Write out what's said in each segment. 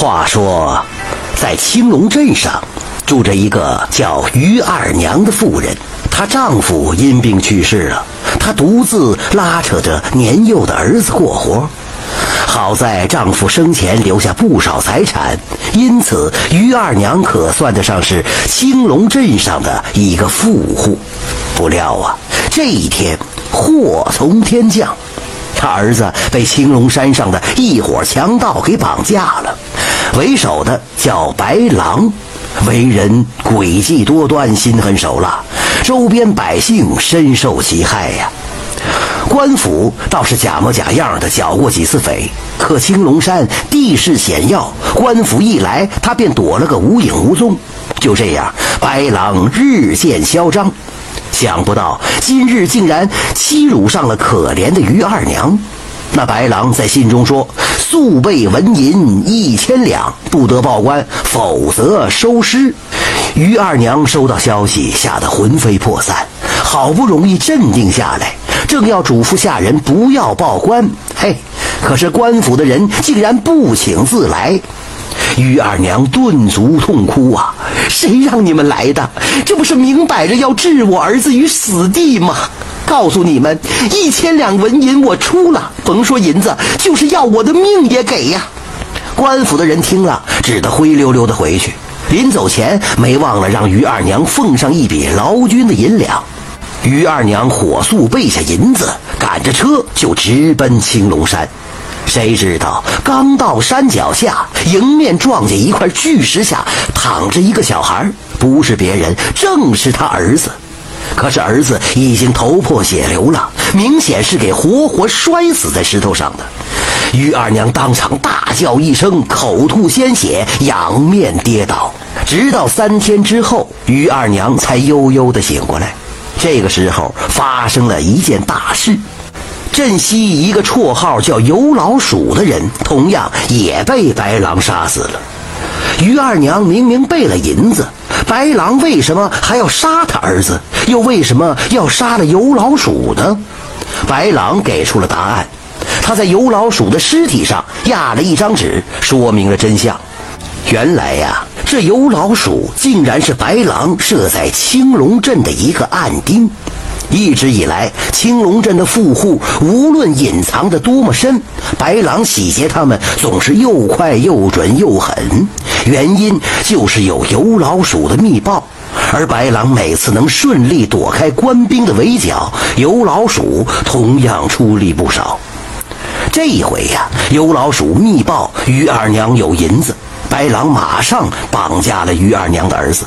话说，在青龙镇上住着一个叫于二娘的妇人，她丈夫因病去世了，她独自拉扯着年幼的儿子过活。好在丈夫生前留下不少财产，因此于二娘可算得上是青龙镇上的一个富户。不料啊，这一天祸从天降。他儿子被青龙山上的一伙强盗给绑架了，为首的叫白狼，为人诡计多端，心狠手辣，周边百姓深受其害呀。官府倒是假模假样的剿过几次匪，可青龙山地势险要，官府一来，他便躲了个无影无踪。就这样，白狼日渐嚣张。想不到今日竟然欺辱上了可怜的于二娘。那白狼在信中说：“速备纹银一千两，不得报官，否则收尸。”于二娘收到消息，吓得魂飞魄散，好不容易镇定下来，正要嘱咐下人不要报官，嘿，可是官府的人竟然不请自来。于二娘顿足痛哭啊！谁让你们来的？这不是明摆着要置我儿子于死地吗？告诉你们，一千两纹银我出了，甭说银子，就是要我的命也给呀！官府的人听了，只得灰溜溜的回去。临走前，没忘了让于二娘奉上一笔劳军的银两。于二娘火速备下银子，赶着车就直奔青龙山。谁知道刚到山脚下，迎面撞见一块巨石下躺着一个小孩，不是别人，正是他儿子。可是儿子已经头破血流了，明显是给活活摔死在石头上的。于二娘当场大叫一声，口吐鲜血，仰面跌倒。直到三天之后，于二娘才悠悠地醒过来。这个时候发生了一件大事。镇西一个绰号叫油老鼠的人，同样也被白狼杀死了。于二娘明明备了银子，白狼为什么还要杀他儿子？又为什么要杀了油老鼠呢？白狼给出了答案，他在油老鼠的尸体上压了一张纸，说明了真相。原来呀，这油老鼠竟然是白狼设在青龙镇的一个暗钉。一直以来，青龙镇的富户无论隐藏的多么深，白狼洗劫他们总是又快又准又狠。原因就是有油老鼠的密报，而白狼每次能顺利躲开官兵的围剿，油老鼠同样出力不少。这一回呀，油老鼠密报于二娘有银子，白狼马上绑架了于二娘的儿子。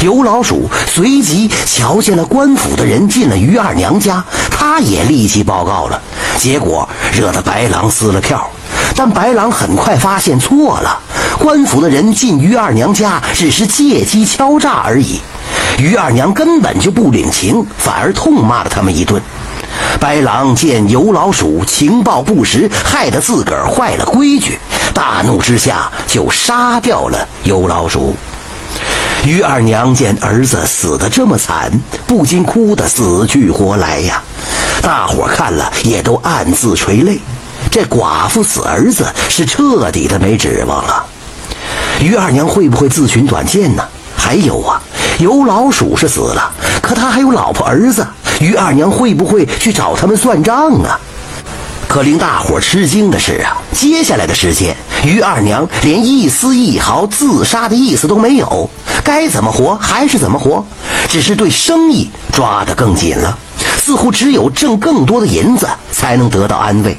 油老鼠随即瞧见了官府的人进了于二娘家，他也立即报告了，结果惹得白狼撕了票。但白狼很快发现错了，官府的人进于二娘家只是借机敲诈而已，于二娘根本就不领情，反而痛骂了他们一顿。白狼见油老鼠情报不实，害得自个儿坏了规矩，大怒之下就杀掉了油老鼠。于二娘见儿子死得这么惨，不禁哭得死去活来呀。大伙看了也都暗自垂泪。这寡妇死儿子是彻底的没指望了。于二娘会不会自寻短见呢？还有啊，有老鼠是死了，可他还有老婆儿子，于二娘会不会去找他们算账啊？可令大伙吃惊的是啊，接下来的时间，于二娘连一丝一毫自杀的意思都没有，该怎么活还是怎么活，只是对生意抓得更紧了，似乎只有挣更多的银子才能得到安慰，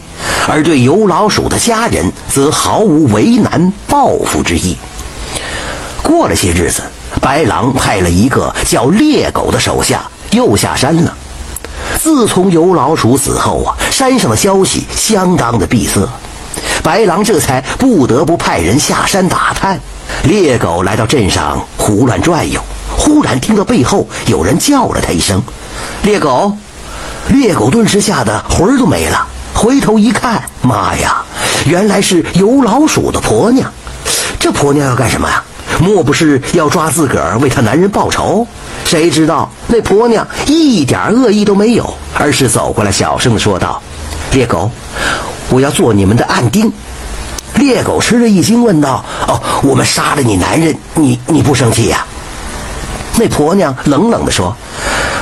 而对有老鼠的家人则毫无为难报复之意。过了些日子，白狼派了一个叫猎狗的手下又下山了。自从有老鼠死后啊，山上的消息相当的闭塞，白狼这才不得不派人下山打探。猎狗来到镇上胡乱转悠，忽然听到背后有人叫了他一声：“猎狗！”猎狗顿时吓得魂儿都没了，回头一看，妈呀，原来是有老鼠的婆娘。这婆娘要干什么呀？莫不是要抓自个儿为她男人报仇？谁知道那婆娘一点恶意都没有，而是走过来小声的说道：“猎狗，我要做你们的暗钉。”猎狗吃了一惊，问道：“哦，我们杀了你男人，你你不生气呀？”那婆娘冷冷地说：“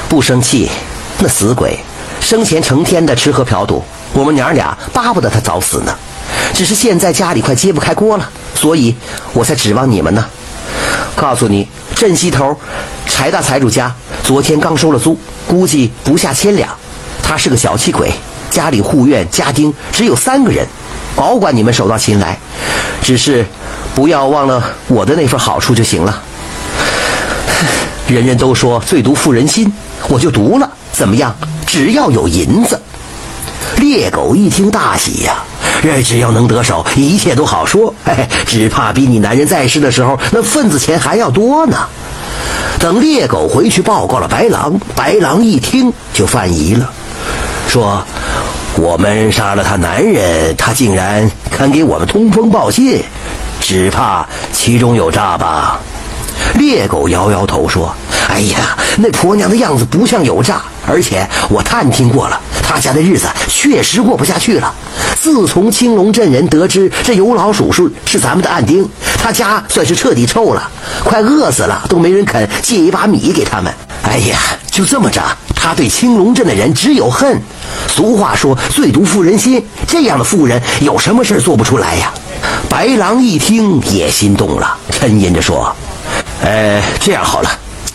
不生气，那死鬼，生前成天的吃喝嫖赌，我们娘俩巴不得他早死呢。只是现在家里快揭不开锅了，所以我才指望你们呢。告诉你，镇西头柴大财主家昨天刚收了租，估计不下千两。他是个小气鬼，家里护院家丁只有三个人，保管你们手到擒来，只是不要忘了我的那份好处就行了。”人人都说最毒妇人心，我就毒了。怎么样？只要有银子。猎狗一听大喜呀，只要能得手，一切都好说。嘿，只怕比你男人在世的时候那份子钱还要多呢。等猎狗回去报告了白狼，白狼一听就犯疑了，说：“我们杀了他男人，他竟然肯给我们通风报信，只怕其中有诈吧。”猎狗摇摇头说：“哎呀，那婆娘的样子不像有诈，而且我探听过了，他家的日子确实过不下去了。自从青龙镇人得知这有老鼠是是咱们的暗丁，他家算是彻底臭了，快饿死了，都没人肯借一把米给他们。哎呀，就这么着，他对青龙镇的人只有恨。俗话说‘最毒妇人心’，这样的妇人有什么事做不出来呀？”白狼一听也心动了，沉吟着说。呃，这样好了，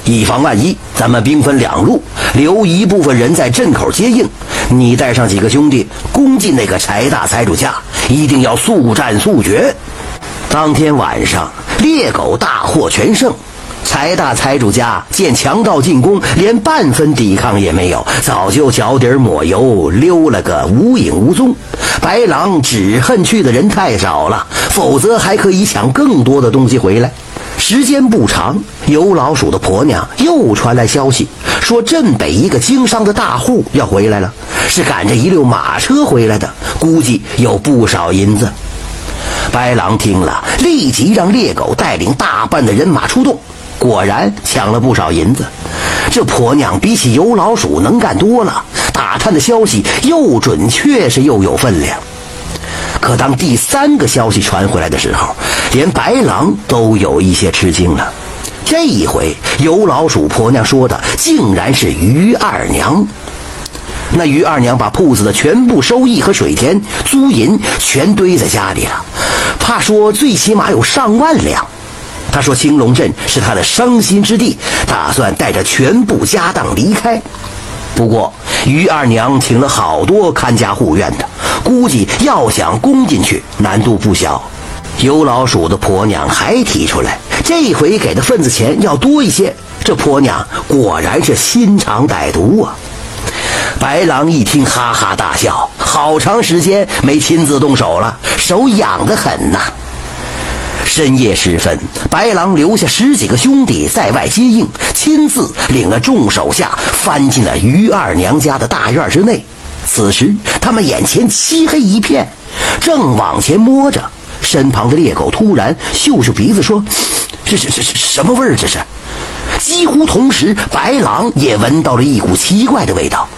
以防万一，咱们兵分两路，留一部分人在镇口接应。你带上几个兄弟攻进那个柴大财主家，一定要速战速决。当天晚上，猎狗大获全胜。柴大财主家见强盗进攻，连半分抵抗也没有，早就脚底抹油溜了个无影无踪。白狼只恨去的人太少了，否则还可以抢更多的东西回来。时间不长，有老鼠的婆娘又传来消息，说镇北一个经商的大户要回来了，是赶着一溜马车回来的，估计有不少银子。白狼听了，立即让猎狗带领大半的人马出动，果然抢了不少银子。这婆娘比起有老鼠能干多了，打探的消息又准确，是又有分量。可当第三个消息传回来的时候，连白狼都有一些吃惊了。这一回，有老鼠婆娘说的竟然是于二娘。那于二娘把铺子的全部收益和水田、租银全堆在家里了，怕说最起码有上万两。她说青龙镇是她的伤心之地，打算带着全部家当离开。不过，于二娘请了好多看家护院的，估计要想攻进去难度不小。有老鼠的婆娘还提出来，这回给的份子钱要多一些。这婆娘果然是心肠歹毒啊！白狼一听，哈哈大笑，好长时间没亲自动手了，手痒得很呐。深夜时分，白狼留下十几个兄弟在外接应，亲自领了众手下翻进了于二娘家的大院之内。此时，他们眼前漆黑一片，正往前摸着，身旁的猎狗突然嗅嗅鼻子，说：“这是、这、这、什么味儿？这是！”几乎同时，白狼也闻到了一股奇怪的味道。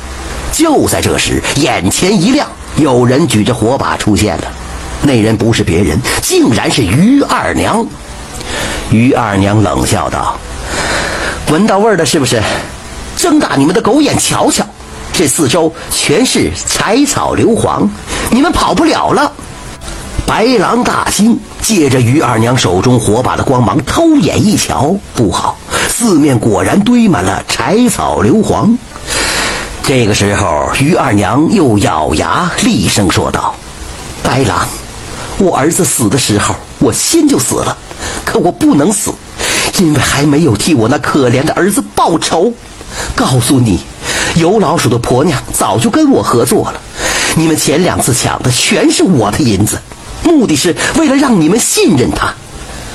就在这时，眼前一亮，有人举着火把出现了。那人不是别人，竟然是于二娘。于二娘冷笑道：“闻到味儿了是不是？睁大你们的狗眼瞧瞧，这四周全是柴草硫磺，你们跑不了了。”白狼大惊，借着于二娘手中火把的光芒，偷眼一瞧，不好，四面果然堆满了柴草硫磺。这个时候，于二娘又咬牙厉声说道：“白狼。”我儿子死的时候，我心就死了，可我不能死，因为还没有替我那可怜的儿子报仇。告诉你，有老鼠的婆娘早就跟我合作了，你们前两次抢的全是我的银子，目的是为了让你们信任他。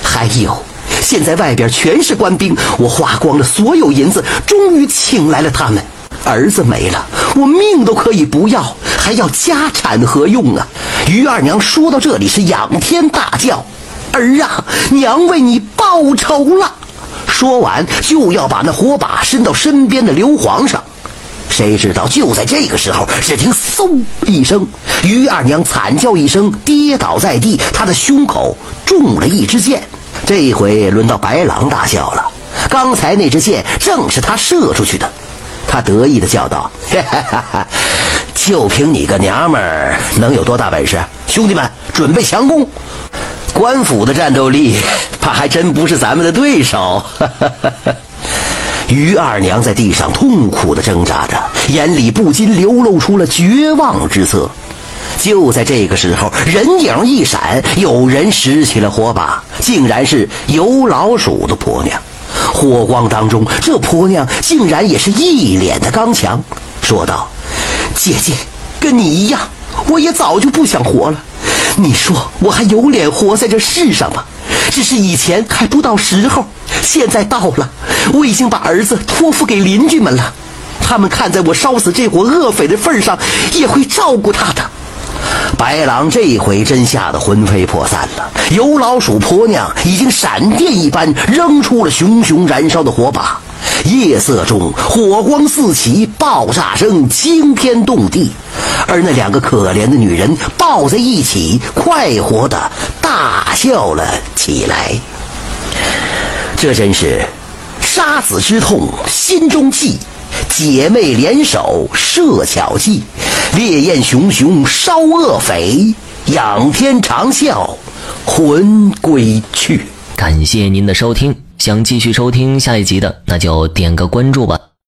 还有，现在外边全是官兵，我花光了所有银子，终于请来了他们。儿子没了，我命都可以不要，还要家产何用啊？于二娘说到这里是仰天大叫：“儿啊，娘为你报仇了！”说完就要把那火把伸到身边的硫磺上。谁知道就在这个时候，只听“嗖”一声，于二娘惨叫一声，跌倒在地，她的胸口中了一支箭。这一回轮到白狼大笑了。刚才那支箭正是他射出去的，他得意的叫道：“哈哈哈！就凭你个娘们儿，能有多大本事？兄弟们，准备强攻！官府的战斗力，怕还真不是咱们的对手。”于二娘在地上痛苦的挣扎着，眼里不禁流露出了绝望之色。就在这个时候，人影一闪，有人拾起了火把，竟然是油老鼠的婆娘。火光当中，这婆娘竟然也是一脸的刚强，说道：“姐姐，跟你一样，我也早就不想活了。你说我还有脸活在这世上吗？只是以前还不到时候，现在到了。我已经把儿子托付给邻居们了，他们看在我烧死这伙恶匪的份上，也会照顾他的。”白狼这回真吓得魂飞魄散了。油老鼠婆娘已经闪电一般扔出了熊熊燃烧的火把，夜色中火光四起，爆炸声惊天动地。而那两个可怜的女人抱在一起，快活的大笑了起来。这真是杀子之痛心中记，姐妹联手设巧计。烈焰熊熊烧恶匪，仰天长啸魂归去。感谢您的收听，想继续收听下一集的，那就点个关注吧。